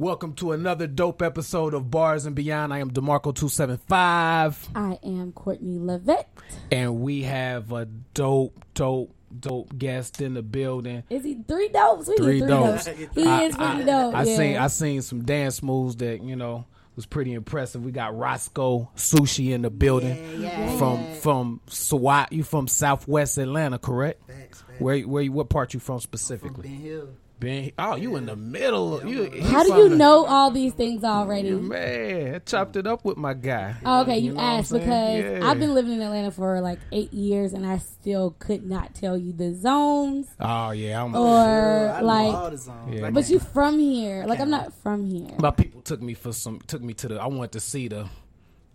Welcome to another dope episode of Bars and Beyond. I am DeMarco275, I am Courtney Levitt. and we have a dope, dope, dope guest in the building. Is he three dopes? We Three three dopes. dopes. He I, is pretty I- dope. I yeah. seen I seen some dance moves that you know was pretty impressive. We got Roscoe Sushi in the building from from SWAT. You from Southwest Atlanta, correct? Facts, facts. Where where you, what part you from From specifically? Ben Hill. Ben, oh, you in the middle. You, How do you know all these things already? Man, I chopped it up with my guy. Oh, okay, you, know asked because Yeah. I've been living in Atlanta for like eight years and I still could not tell you the zones Oh yeah, I'm. or Girl, I all like. the songs. Yeah. Like, But you from here? Like I'm not from here. my people took me for some. Took me to the. I wanted to see the,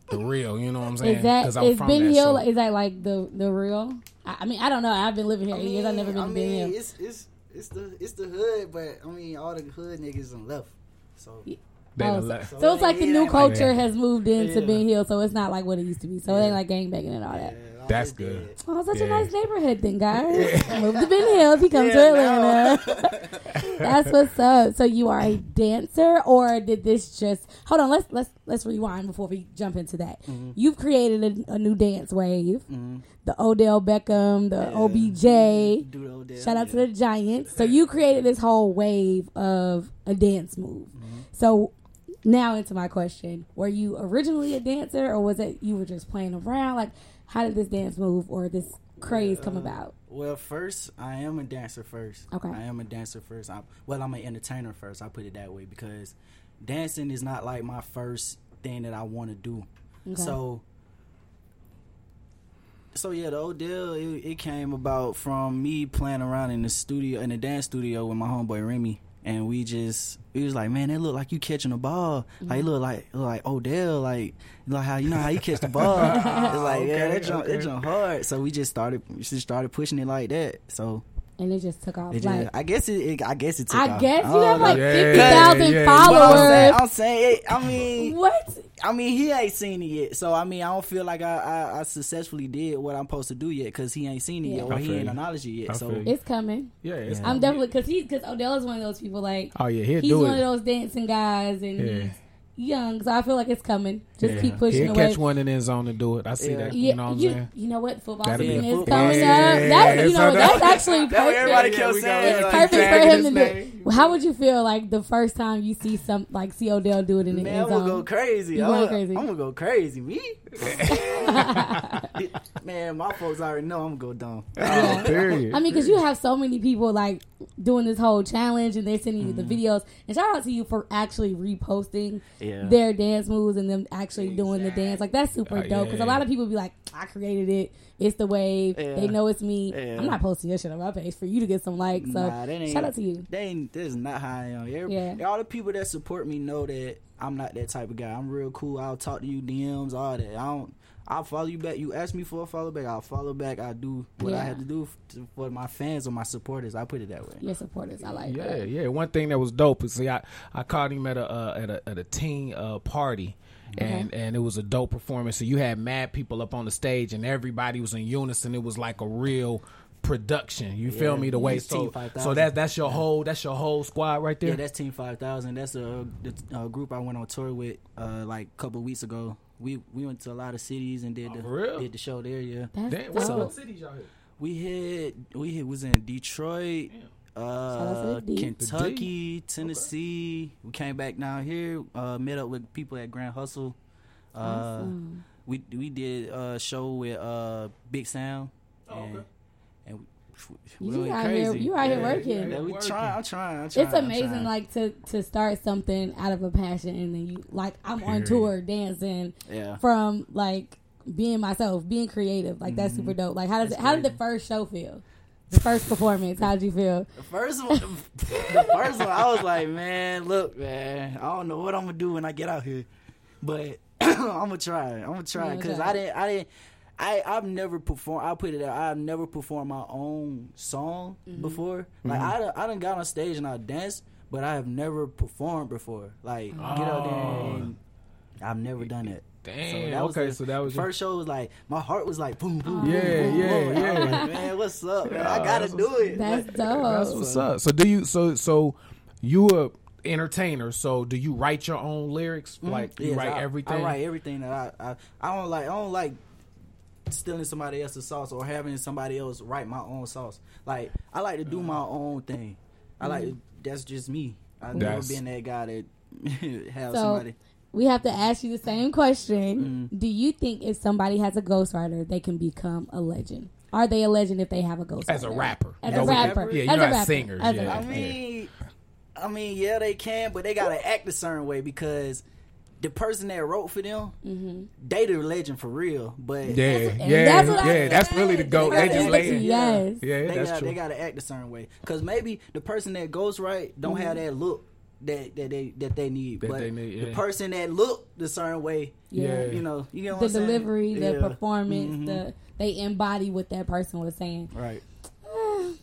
the real. You know what I'm saying? Is that 'Cause I'm is from Ben that, Hill? so- Like, is that like the the real? I, I mean, I don't know. I've been living here I eight mean, years. I've never been I to Ben mean, Hill. it's it's it's the it's the hood, but I mean, all the hood niggas on left. So They Oh, done so, left. so it's like the new culture yeah. has moved into Yeah. Ben Hill, so it's not like what it used to be. So it ain't like gangbanging and all that. yeah, all That's good. dead. Oh, such Yeah. a nice neighborhood then, guys. Move to Ben Hill if you come to Yeah, Atlanta. That's what's up. So you are a dancer, or did this just hold on? Let's let's let's rewind before we jump into that. Mm-hmm. You've created a, a new dance wave, Mhm. the Odell Beckham, the Yeah. OBJ. Do the old Shout out to the Giants. So you created this whole wave of a dance move. Mm-hmm. So now into my question: Were you originally a dancer, or was it you were just playing around? Like, how did this dance move or this craze come Uh, about? Well, first, I am a dancer first. Okay. I am a dancer first. I'm, well, I'm an entertainer first. I put it that way because dancing is not like my first thing that I want to do. Okay. So, so yeah, the Odell it, it came about from me playing around in the studio in the dance studio with my homeboy Remy, and we just we was like, man, it look like you catching a ball. Like it mm-hmm. look like look like Odell, like like how you know how you catch the ball. it's like yeah, Okay, that jump okay. that jump hard. So we just started we just started pushing it like that. So and it just took off. it like, I guess it, it I guess it took I off. guess you don't have like Yeah, fifty thousand yeah, yeah. But I'm saying, followers. I'm saying, I mean, what? I mean, he ain't seen it yet, so I mean, I don't feel like I, I, I successfully did what I'm supposed to do yet because he ain't seen it Yeah. yet or he ain't acknowledged it yet. I so. It's coming. Yeah, it's Yeah. I'm definitely because he because Odell is one of those people like Oh yeah, he'll he's do one it. of those dancing guys and Yeah. he's young, so I feel like it's coming. Just Yeah. keep pushing He'll away. catch one in his zone and do it. I see Yeah. that. Yeah, You know what I'm you, saying? you know what? Football That'd season is coming Yeah, up. That, you know, that- that's actually That's what perfect. everybody Yeah, kept we saying. gotta It's like, perfect for him to name. do. How would you feel like the first time you see some like see Odell do it in the Man, end I'm gonna go zone? crazy. You I'm, going gonna, crazy? I'm gonna go crazy. Me? Man, my folks already know I'm gonna go dumb. Oh, Period. I mean, because you have so many people like doing this whole challenge, and they're sending you Mm-hmm. the videos. And shout out to you for actually reposting Yeah. their dance moves and them actually doing the dance. Like that's super Oh, dope. Because yeah. a lot of people be like, "I created it. It's the wave. Yeah. They know it's me. Yeah. I'm not posting your shit on my page for you to get some likes." So Nah, shout out to you. They ain't, this is not how I am. Yeah. All the people that support me know that I'm not that type of guy. I'm real cool. I'll talk to you DMs, all that. I don't. I'll follow you back. You ask me for a follow back. I'll follow back. I do what I have to do to, for my fans or my supporters. I put it that way. Your supporters, I like. Yeah, that. yeah. One thing that was dope is see, I, I caught him at a uh, at a at a teen uh, party, and and it was a dope performance. So you had mad people up on the stage, and everybody was in unison. It was like a real production. You feel me? The way It's so Team 5000. so that that's your whole that's your whole squad right there. Yeah, that's Team Five Thousand. That's the, the uh, group I went on tour with uh, like a couple weeks ago. We we went to a lot of cities and did Oh, the did the show there. Yeah, That's Damn, what, dope. what cities y'all hit? we hit we hit was in Detroit, out uh, to the D. Kentucky, Tennessee. We came back down here, uh, met up with people at Grand Hustle. Uh, Awesome. We we did a show with uh, Big Sound. Oh, okay. And we, You we went out here- you out here working. Yeah, we Working. trying. I'm trying. I'm trying. It's amazing, trying. like to to start something out of a passion, and then you like I'm on tour dancing yeah. from like being myself, being creative. Like that's mm-hmm. super dope. Like how does it, That's how did the first show feel? The first performance, how'd you feel? The first one, the first one, I was like, man, look, man, I don't know what I'm gonna do when I get out here, but I'm gonna try. I'm gonna try gonna because. I didn't, I didn't, I I've never performed. I'll put it out. I've never performed my own song Mm-hmm. before. Like I, done, I done got on stage and I danced, but I have never performed before. Like get out there and I've never done it. Damn. that was okay, the- so that was the first show was like my heart was like boom boom. Yeah, boom, boom, yeah, boom. And I was yeah. like, man, what's up? Man? I gotta do it. That's dope. That's what's up. So do you? So so you a entertainer. So do you write your own lyrics? Like you Yes, write I, everything? I write everything that I, I I don't like. I don't like stealing somebody else's sauce or having somebody else write my own sauce. Like I like to do my own thing. I like to, that's just me. I've never been that guy that have So- somebody. We have to ask you the same question. Mm-hmm. Do you think if somebody has a ghostwriter, they can become a legend? Are they a legend if they have a ghostwriter? As a rapper. As You a know, rapper. Yeah, you As know a rapper. singers. As yeah, I mean, I mean, yeah, they can, but they gotta act a certain way because the person that wrote for them, they the legend for real. But Yeah, and yeah, that's what I yeah. That's really the goat. They They just act it, it. Yes. Yeah, they that's got true. they gotta act a certain way because maybe the person that goes right don't have that look that that they that they need. That but they need, the person that look the certain way, Yeah. you know, you know The I'm saying? delivery, the Yeah. Mm-hmm. performance, the they embody what that person was saying. right.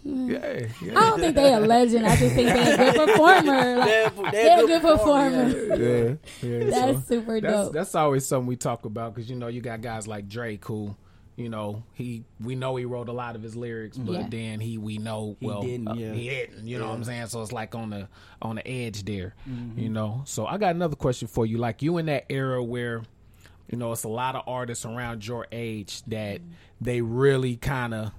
Yeah, yeah. I don't think they a legend. I just think they a good performer. Like, They're, they're a good performer. yeah, yeah. That's so super dope. That's always something we talk about because you know you got guys like Drake who, you know, he we know he wrote a lot of his lyrics, but Yeah. then he we know well didn't, uh, he didn't. You know what I'm saying? So it's like on the on the edge there, Mm-hmm. you know. So I got another question for you. Like you in that era where. You know, it's a lot of artists around your age that they really kind of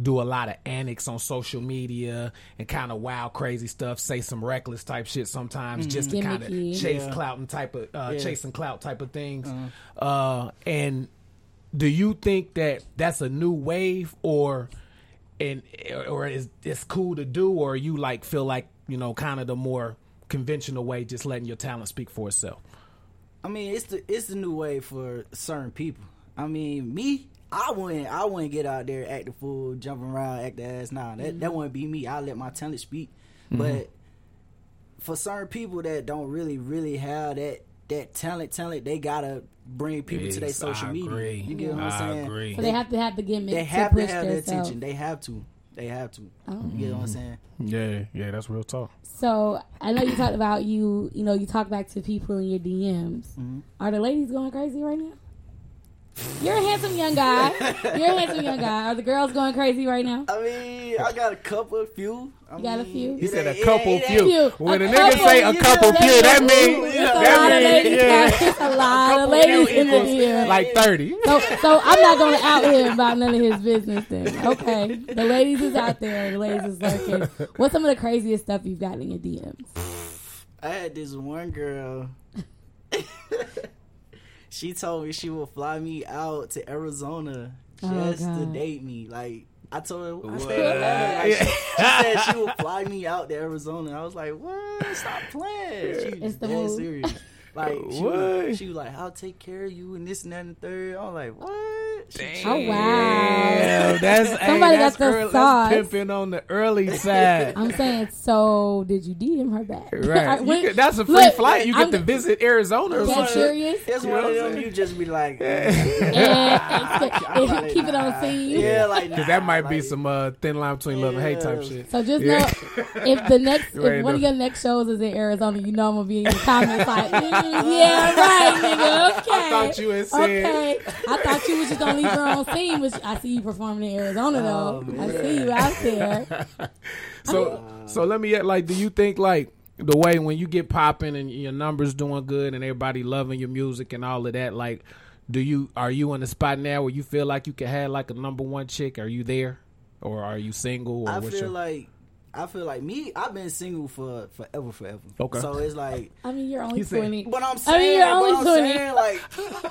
do a lot of antics on social media and kind of wild, crazy stuff. Say some reckless type shit sometimes, just to kind of chase Yeah. clout and type of uh, Yeah. chasing clout type of things. uh and do you think that that's a new wave, or and or is it's cool to do, or you like feel like you know kind of the more conventional way, just letting your talent speak for itself? I mean, it's the it's the new way for certain people. I mean, me, I wouldn't I wouldn't get out there act the fool, jumping around, act the ass. Nah, that that wouldn't be me. I let my talent speak. But for certain people that don't really really have that that talent, talent, they gotta bring people to their social I media. agree. You get what I'm saying? agree. So they have to have the gimmick They have to push have the attention. They have to. They have to. Oh. You get what I'm saying? Yeah, yeah, that's real talk. So I know you talked about you. You know, you talk back to people in your DMs. Mm-hmm. Are the ladies going crazy right now? You're a handsome young guy. You're a handsome young guy. Are the girls going crazy right now? I mean, I got a couple, few. I You got a mean, few? He said a couple it few. Few. When A a, nigga couple, say a couple know, few, that means mean it's It's a that lot of ladies. yeah. A lot of ladies few in the equals DM. like thirty. So, so I'm not going to out him about none of his business. Then, okay, the ladies is out there. The ladies is lurking. What's some of the craziest stuff you've got in your DMs? I had this one girl. she told me she would fly me out to Arizona Oh, just to date me. Like I told her, I What? stayed in Atlanta. Like, she, she said she would fly me out to Arizona. I was like, what? Stop playing. She It's the dead move. serious. Like she What? was, she was like, I'll take care of you and this and that and the third. I was like, what? She Oh, wow. Damn, that's hey, Somebody that's got the early, sauce. That's pimping on the early side. I'm saying, so did you DM her back? Right, You When- get- that's a free look, flight. You get I'm- to visit Arizona or Get something. curious It's one of them you just be like, and, and, and keep it on the scene. yeah, like Because that nah, might be some uh, thin line between love and hate type shit. So just Yeah. know if the next if one of your next shows is in Arizona, you know I'm gonna be in the comments like, yeah, right, nigga. Okay. I thought you had said. Okay, I thought you was just gonna leave her on scene, but I see you performing in Arizona though. Oh, I see you out there. So, so let me get like, do you think like the way when you get popping and your numbers doing good and everybody loving your music and all of that, like, do you are you in a spot now where you feel like you can have like a number one chick? Are you there, or are you single? Or I what's feel your like I feel like me. I've been single for forever, forever. Okay. So it's like, I mean, you're only twenty. but I'm saying, I saying, mean, you're but only I'm 20. saying, like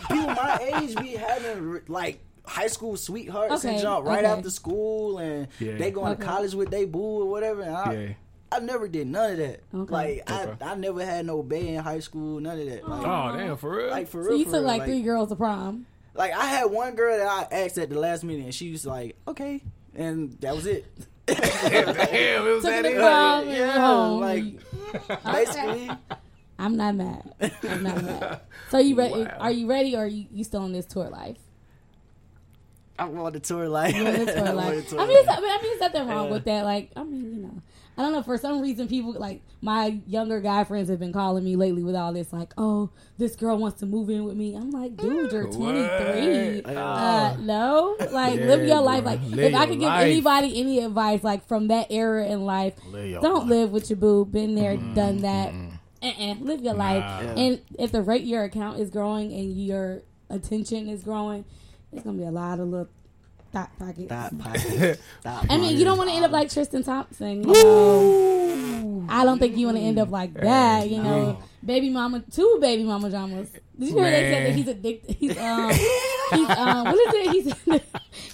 people my age be having like high school sweethearts and Okay, jump right okay. after school, and Yeah. they going Okay. to college with they boo or whatever. And I, yeah? I never did none of that. Okay. Like Okay. I, I never had no bay in high school, none of that. Like, Oh damn, for real? like for So real, you for took real. like like, three girls to prom. like I had one girl that I asked at the last meeting, and she was like, "Okay," and that was it. damn, it was Took that her to easy. prom and Yeah, went home. like- Basically, I'm not mad. I'm not mad. So you ready? Wow. Are you ready, or are you, you still on this tour life? I'm on the tour life. You on this tour I'm life? the tour I mean, it's, life. I mean, I mean, there's nothing wrong Yeah. with that. Like, I mean, you know, I don't know. For some reason, people like my younger guy friends have been calling me lately with all this, like, "Oh, this girl wants to move in with me." I'm like, dude, mm. you're 23. What? Uh, no, like Yeah, live your bro. life. Like, Live if I your could give life. anybody any advice, like from that era in life, Live don't life. live with your boo. Been there, mm-hmm. done that. Mm-hmm. uh-uh, live your life. Nah. And if the rate your account is growing and your attention is growing, it's gonna be a lot of little thought pockets. Thought pocket. Thought I mean, you don't want to end up like Tristan Thompson. You know? I don't think you want to end up like that. You know, baby mama, two baby mama dramas. Did you hear they said that he's addicted? He's um, he's um, what is it? He's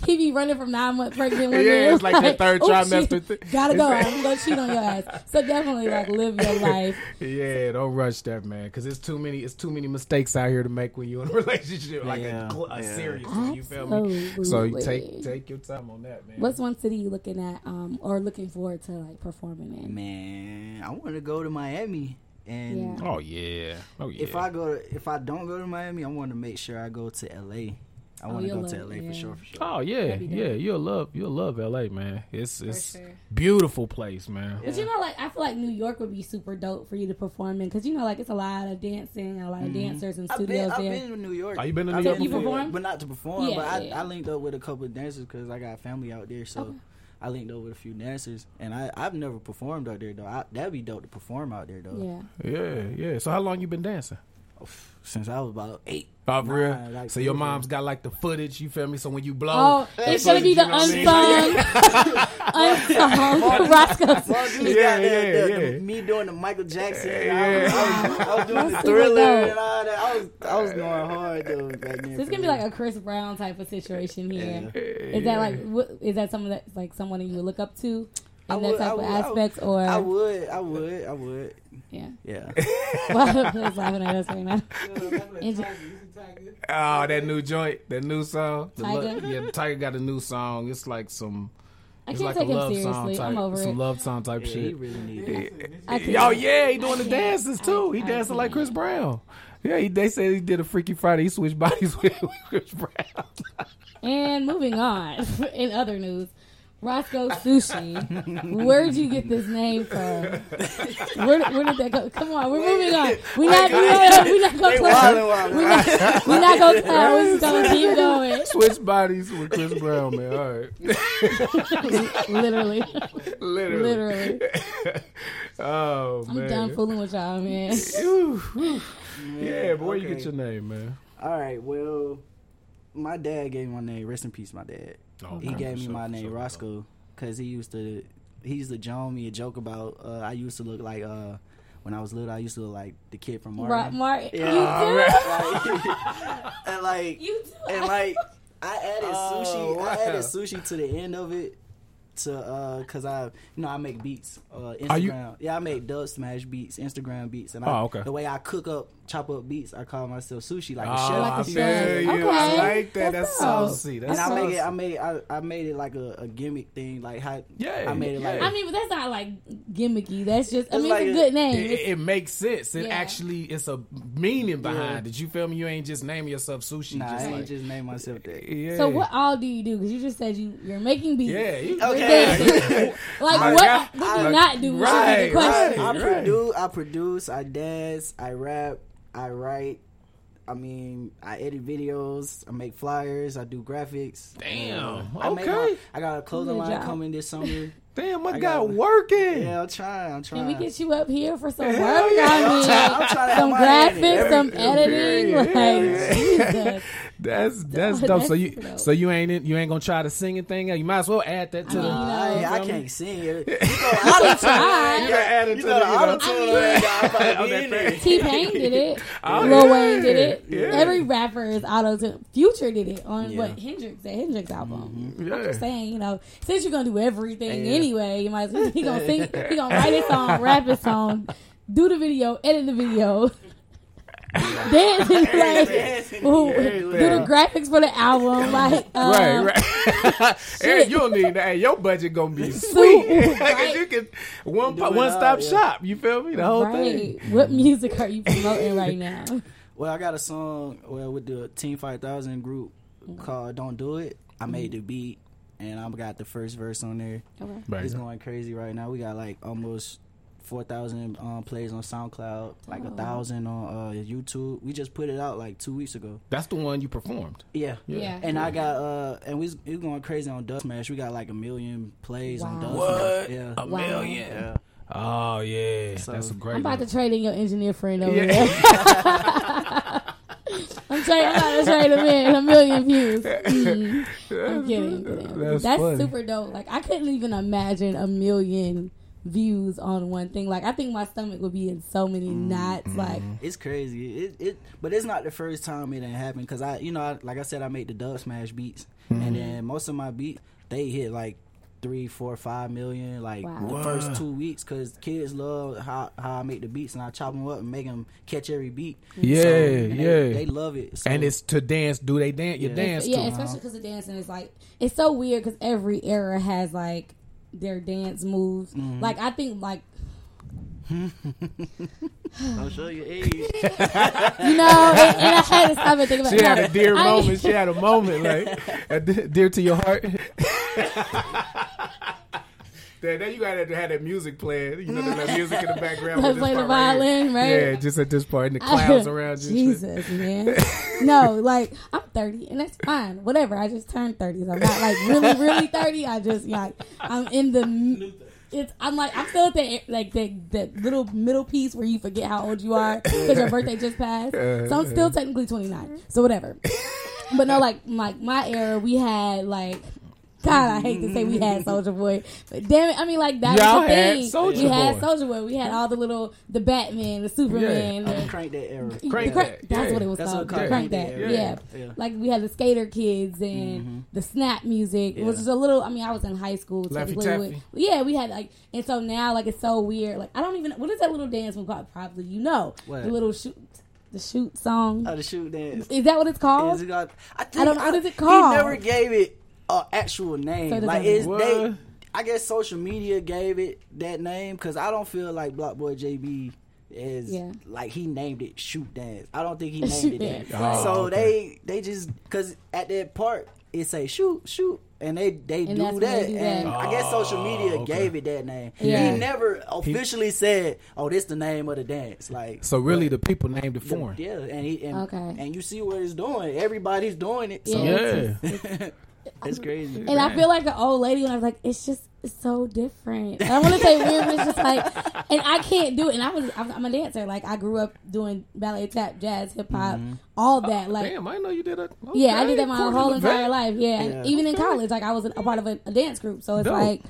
he be running from nine months pregnant women. Yeah, it's like that third "Oh, trimester shit. Gotta go. I'm gonna cheat on your ass. So definitely like live your life. Yeah, don't rush that, man, because it's too many. It's too many mistakes out here to make when you're in a relationship, like Yeah, a, a yeah. serious one. You feel me? So you take take your time on that, man. What's one city you looking at um or looking forward to like performing in? Man, I want to go to Miami, and Yeah. Oh yeah. Oh yeah. if I go, to, if I don't go to Miami, I want to make sure I go to LA. I Oh, want to go to LA it, for yeah. sure, for sure. Oh yeah, yeah. You'll love you'll love L.A. man. It's it's sure. beautiful place, man. But you know, like I feel like New York would be super dope for you to perform in because you know, like it's a lot of dancing, a lot of mm-hmm. dancers and I've been, studios I've been to New York. Oh, you been to New I've York You before? perform? but not to perform. Yeah, but I. I linked up with a couple of dancers because I got family out there, so Okay. I linked up with a few dancers. And I, I've never performed out there though. I, that'd be dope to perform out there though. Yeah, Yeah, yeah. So how long you been dancing? Since I was about eight. Oh, for real? Like, so your mom's got like the footage. You feel me? So when you blow, Oh, it's gonna be the you know what I mean? unsung, unsung Roscoe. Well, Yeah, the- yeah, the- yeah. the- me doing the Michael Jackson. Yeah. I, was, I, was, I was doing the That's thriller and all that. I was, I was going hard though. Back then So it's gonna be like a Chris Brown type of situation here. Is Yeah. that like what, is that someone that like someone that you would look up to I in would- that I type would- of I would- or I would, I would, I would. yeah? Yeah. Well, Phil's laughing at us right now. Oh, that new joint, that new song. The Tiger? lo- yeah, Tiger got a new song. It's like some. I It's can't like take a him love song seriously. type. I'm over some it. love song type Yeah, he shit. really need that. I. Oh yeah, he doing the dances too. He I- I dancing like. Chris Brown. Yeah, he, they said he did a Freaky Friday. He switched bodies with, with Chris Brown. And moving on, in other news, Roscoe Sushi. Where'd you get this name from? Where, where did that go? Come on, we're moving on. We're not, we're not, we're not going to wildin', wildin'. We're not, we're not going to We're just going to keep going. Switch bodies with Chris Brown, man. All right, Literally. literally. Literally. Oh I'm man. done fooling with y'all, man. Ooh, whew. yeah, but where you okay. get your name, man? All right. Well, my dad gave me my name. Rest in peace, my dad. Oh, He gave me sure, my name sure, Roscoe because he used to he used to joke me a joke about uh, I used to look like uh when I was little I used to look like the kid from Right, Martin. Martin. Yeah. You Like, and like? You do? and like I added Oh, sushi. wow. I added sushi to the end of it to uh cause I you know I make beats uh Instagram. Yeah, I make Dubsmash beats, Instagram beats, and I, Oh, okay. the way I cook up, chop up beats, I call myself sushi like a Oh, chef. Like a I chef. feel you. I like that. That's That's saucy. That's and I saucy. make it. I made. I, I made it like a, a gimmick thing. Like how. Yeah, I made it like. yeah. I mean, but that's not like gimmicky. That's just, I mean, like it's a a- good name. it, It's- it makes sense. It Yeah. actually it's a meaning behind it. You feel me? You ain't just naming yourself sushi. Nah, just I ain't like, just name myself that. yeah. So what all do you do? Because you just said you you're making beats. Yeah. You, Okay. Dancing. like My what? God. What do you not do? Which right, the question. I right. produce. I produce. I dance. I rap. I write. I mean, I edit videos. I make flyers. I do graphics. Damn. I Okay. my, I got a clothing Good line job. coming this summer. Damn, my I got- working. yeah, I'm trying. I'm trying. Can we get you up here for some work? Yeah. I I'm mean, trying- I'm trying some my hand in graphics, some editing. yeah, like yeah. Jesus. That's that's dope. So you dope. so you ain't in- you ain't gonna try to sing a thing. You might as well add that to I the. mean, you know, I, I can't sing it. I tried. You gotta add it You to know, the. the auto tune. I probably On be that in there. thing. T Pain did it. Oh, Lil yeah. Wayne did it. Yeah. Every rapper is auto tune. Future did it on Yeah. what Hendrix that Hendrix album. Mm-hmm. I'm Yeah. just saying, you know, since you're gonna do everything Yeah. anyway, you might as well, he gonna sing, he gonna write his song, rap his song, do the video, edit the video, dance, and like, ooh, do the graphics for the album, like, um, Right, right. hey, you don't need that. Hey, your budget gonna be sweet because right. you can one Do one stop all, yeah. shop. You feel me? The whole Right. thing. What music are you promoting right now? Well, I got a song well with the Team Five Thousand group called "Don't Do It." I made the beat, and I got the first verse on there. Okay. Right. It's going crazy right now. We got like almost four thousand um, plays on SoundCloud, like a Oh. thousand on uh, YouTube. We just put it out like two weeks ago. That's the one you performed. Yeah. Yeah. And I got uh, and we we going crazy on Dubsmash. We got like a million plays on Wow. Dust What? Yeah. A Wow. million. Yeah. Oh yeah, So- that's a great. I'm about one. to trade in your engineer friend over Yeah. there. I'm trading. I'm about to trade him in a million views. Mm. I'm kidding. That's That's, super dope. Like I couldn't even imagine a million views on one thing. Like I think my stomach would be in so many Mm, knots. Like It's crazy. It, it but it's not the first time it didn't happen because I you know I, like I said I make the Dubsmash beats Mm-hmm. and then most of my beats they hit like three, four, five million like Wow. the first two weeks because kids love how how I make the beats and I chop them up and make them catch every beat. Yeah, So, and yeah. They, they love it. So, and it's to dance. Do they dance? You dance yeah, to. especially because the dancing is like it's so weird because every era has like their dance moves. Mm-hmm. Like I think like I'll show you age. you know, and, and I had to stop and think about. She had a dear I- moment. She had a moment like a de- dear to your heart. Then, then you gotta have that music playing. You know, that music in the background. Like with play the part right violin, right? Yeah, just at this part, and the clouds around you. Jesus, man. No, like I'm 30, and that's fine. Whatever. I just turned 30. So I'm not like really, really 30. I just like I'm in the. It's I'm like I'm still at the like the that little middle piece where you forget how old you are because your birthday just passed. Uh, so I'm still uh. technically 29. So whatever. But no, like like my era, we had like. God, I hate to say we had mm-hmm. Soulja Boy, but damn it, I mean like that Y'all was the had thing. Soulja we had Soulja Boy. We had all the little the Batman, the Superman, the, crank that era. Crank the that, That's yeah. what it was That's called. what Crank, that. yeah, Yeah. yeah, yeah. Like we had the Skater Kids and mm-hmm. the Snap music, which Yeah. is a little. I mean, I was in high school. Laffy Taffy. with- yeah, we had like, and so now like it's so weird. Like I don't even. What is that little dance move called? Probably you know What? the little shoot, the shoot song. Oh, the shoot dance. is that what it's called? Is it called- I, think, don't know. What is it called? He never gave it an actual name. So like doesn't- it's What? they. I guess social media gave it that name because I don't feel like BlocBoy JB is Yeah. like he named it Shoot Dance. I don't think he named Shoot it that. Oh, so okay. they they just because at that part it say shoot shoot. And they they And do that's when that, they and that. I guess social media Oh, okay. gave it that name. Yeah. He never officially said, "Oh, this the name of the dance." Like So really, the people named it the- for him. yeah, and he and, Okay. and you see what it's doing. Everybody's doing it. So Yeah. Yeah. it's crazy. And I feel like an old lady when I was like, it's just so different. I want to say weird, but it's just like, and I can't do it. And I was I'm, I'm a dancer. Like I grew up doing ballet, tap, jazz, hip hop, all that. Like Damn, I know you did it. Yeah, I did that my Courtney whole LeVay. entire life. Yeah, Yeah. even in college, like I was a part of a, a dance group. So it's Dope. like,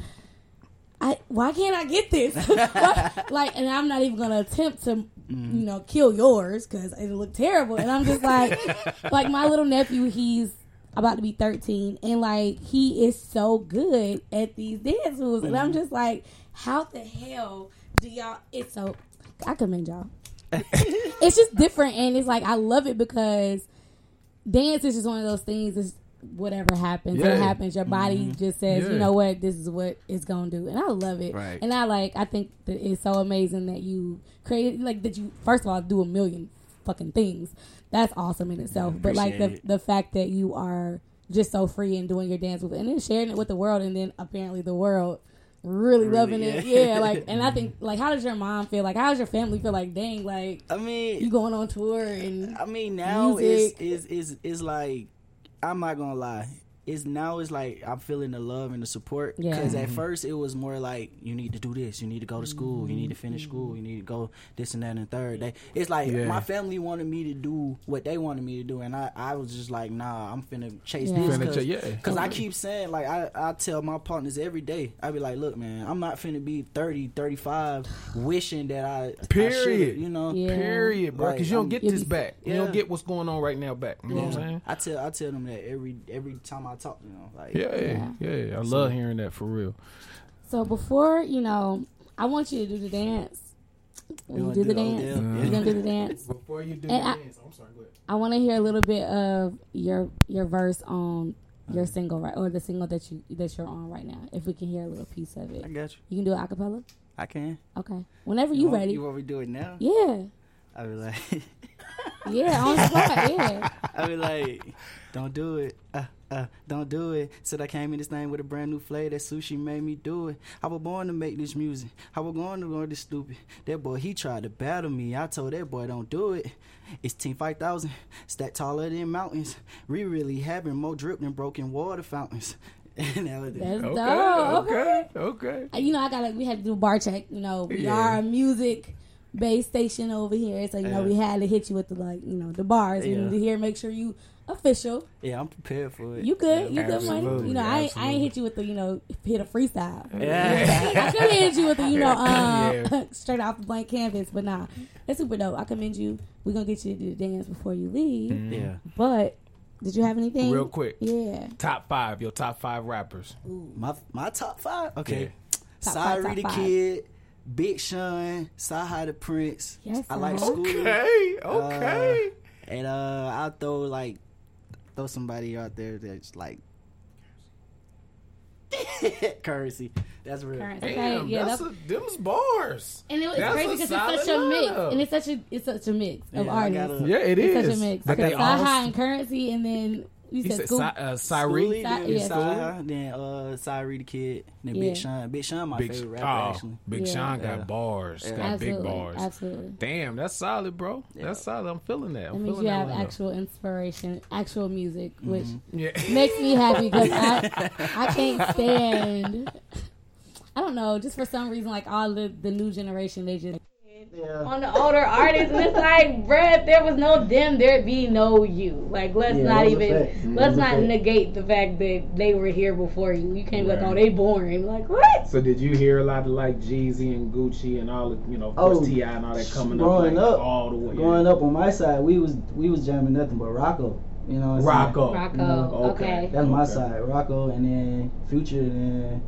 I why can't I get this? Like, and I'm not even gonna attempt to, Mm-hmm. you know, kill yours because it look terrible. And I'm just like, like my little nephew, he's about to be 13, and like he is so good at these dance moves, and Mm-hmm. I'm just like, how the hell do y'all? It's so I commend y'all. it's just different, and it's like I love it because dance is just one of those things. It's whatever happens, Yeah. it happens. Your body just says, Yeah. you know what, this is what it's gonna do, and I love it. Right. And I like, I think that it's so amazing that you created, like that you first of all do a million fucking things. That's awesome in itself. but like the it. the fact that you are just so free and doing your dance with and then sharing it with the world, and then apparently the world. Really, Really, loving it, yeah. yeah. Like, and I think, like, how does your mom feel? Like, how does your family feel? Like, dang, like, I mean, you going on tour and I mean now is is is is like I'm not gonna lie. It's now it's like I'm feeling the love and the support. Yeah. Because at first it was more like you need to do this, you need to go to school, you need to finish Mm-hmm. school, you need to go this and that and the third. They, it's like Yeah. my family wanted me to do what they wanted me to do, and I, I was just like, nah, I'm finna chase Yeah. this. Cause, ch- yeah. 'cause I keep saying like I, I tell my partners every day, I be like, look, man, I'm not finna be 30, 35, wishing that I I Period. should've, you know. Yeah. Period, bro. Because Like, you don't I'm- get Yeah. this back. You don't get what's going on right now back. You know what I'm saying? I tell I tell them that every every time I talk to them. Like Yeah, yeah. I love hearing that for real. So before you know, I want you to do the dance. When you wanna do the do the dance, Odell? you're gonna do the dance. Before you do And I- dance, I'm sorry. Go ahead. I want to hear a little bit of your your verse on your single, right, or the single that you that you're on right now. If we can hear a little piece of it, I got you. you can do it a cappella. I can. Okay, whenever you want, ready. You want me to do it now? Yeah, I be like, yeah, on the spot. Yeah, I be like, don't do it. Uh, uh, don't do it. Said I came in this thing with a brand new flavor. That sushi made me do it. I was born to make this music. I was going to learn this stupid. That boy, he tried to battle me. I told that boy, don't do it. It's Team 5000. Stack taller than mountains. We really having more drip than broken water fountains. And that was. That's Okay, dope. okay, okay. Uh, You know, I got like we had to do a bar check. You know, we Yeah. are a music based station over here, so you know Yeah. we had to hit you with the like you know the bars. We Yeah. need to make sure you official. Yeah, I'm prepared for it. You good? You good money? You know, I ain't, I ain't hit you with the you know hit a freestyle. Yeah. I could have hit you with the you know um, Yeah. straight off the blank canvas, but nah, it's super dope. I commend you. We're gonna get you to do the dance before you leave. yeah. But did you have anything? Real quick. Yeah. Top five, your top five rappers. My my top five. Okay. Top five, top the five. Kid, Big Sean, Sahai the Prince. Yes, I like. School. Okay, okay. And uh, I'll throw like throw somebody out there that's like Curren$y. That's real. Curren$y. Okay, Damn, yeah, that's, that's- a, them's bars. And it was That's crazy because it's such a mix, lineup. and it's such a it's such a mix of Yeah, artists. gotta- Yeah, it It's is. such a mix. But Because they. Saha and Curren$y, and then you He said said school. Uh, Cyree. Schoolie, Sa- then yeah. Saha, then uh, Cyree the Kid, then Yeah. Big Sean. Big Sean, my Big, favorite oh, rapper actually. Big Yeah. Sean got Yeah. bars. Yeah. Got absolutely, big bars. absolutely. Damn, that's solid, bro. That's solid. I'm feeling that. That I'm means feeling you that have lineup. actual inspiration, actual music, which Yeah. makes me happy because I I can't stand. I don't know, just for some reason, like all the the new generation, they just Yeah. on the older artists, and it's like, bruh, if there was no them, there'd be no you. Like, let's Yeah, not even, let's not effects. negate the fact that they were here before you. You can't be like, oh, they boring. Like, what? So did you hear a lot of like Jeezy and Gucci and all the you know of course Oh, T.I. and all that coming growing up, like, up- all the way Growing up on my side, we was we was jamming nothing but Rocko. You know what I'm? Rocko. Rocko, mm-hmm. No, okay. That's my Okay. side, Rocko, and then Future, and then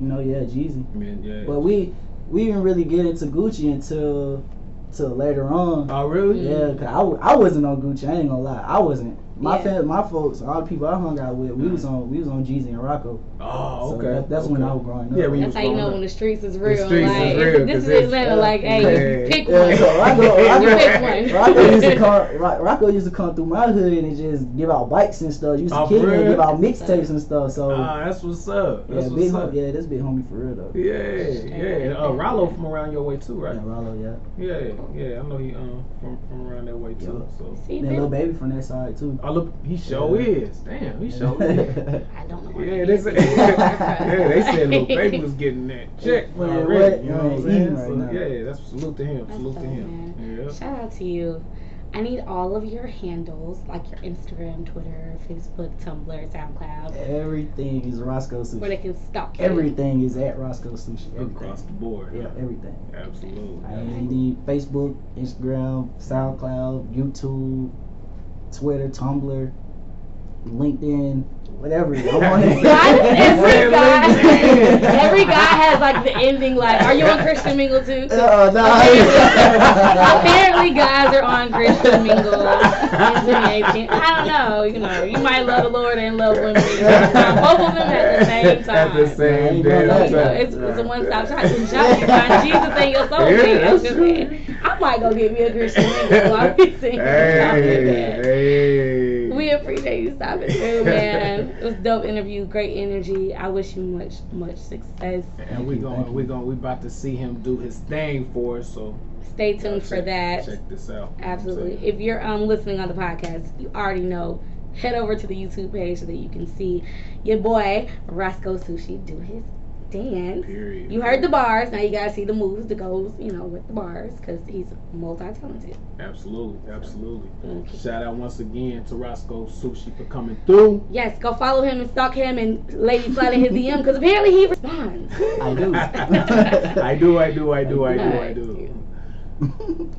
you know, yeah, Jeezy. I mean, yeah. But we we didn't really get into Gucci until till later on. oh really? Yeah, cause I, I wasn't on Gucci. I ain't gonna lie, I wasn't. My Yeah. fam, my folks, all the people I hung out with, we was on we was on Jeezy and Rocko. Oh So okay. that- that's when. I was growing up. Yeah, when you That's how you know up. when the streets is real. The streets like, is real, this 'cause is it's- Atlanta. Like, hey, Yeah. pick Yeah, one. so Rocko, You pick one. Rocko used to come. Rocko used to come through my hood and just give out bikes and stuff. Used to Oh, kick for and give out mixtapes and stuff. So Ah, that's what's up. yeah, That's big what's up. hom- yeah, that's big homie for real though. Yeah, yeah. Uh, Rollo from around your way too, right? Yeah, Rollo, yeah. Yeah, yeah. I know he um from, from around that way too. Yeah. So. See, And this- Lil Baby from that side too. Oh look, he sure Yeah. is. Damn, he sure is. I don't know. Yeah, it they said, yeah, they said Lil Baby was getting that check Yeah, already. what? You know what I'm Yeah, saying? eating right so, now. yeah, that's salute to him. That's Salute to dope, him. Yeah. Shout out to you. I need all of your handles, like your Instagram, Twitter, Facebook, Tumblr, SoundCloud, Everything is Roscoe where they can stalk you. Everything is at Roscoe Sushi. Everything. Across the board. Yeah, everything. Absolutely. I need Facebook, Instagram, SoundCloud, YouTube, Twitter, Tumblr, LinkedIn, whatever. I'm on it. Why every guy, every guy has like the ending like, are you on Christian Mingle too? Uh, no. Apparently, guys are on Christian Mingle. Intonation. I don't know. You know, you might love the Lord and love women. at the same time. Both of them at the same time. At the same Yeah, damn you know, You know, time. it's, it's a one-stop shop. You shop, you find Jesus and your soul. Yeah, mate. I'm that's true. I might go get me a Christian Mingle while we sing. Hey, hey. We appreciate you stopping through, man. It was a dope interview, great energy. I wish you much, much success. And we're going we're going we about to see him do his thing for us. So Stay tuned for check, that. Check this out. Absolutely. If you're um listening on the podcast, you already know. Head over to the YouTube page so that you can see your boy Roscoe Sushi do his dance. Period. You heard the bars. Now you gotta see the moves that goes, you know, with the bars because he's multi-talented. Absolutely, absolutely. Okay. Shout out once again to Roscoe Sushi for coming through. Yes, go follow him and stalk him and lady slide in his DM because apparently he responds. I do. I do, I do, I do, I do, I Alright. do.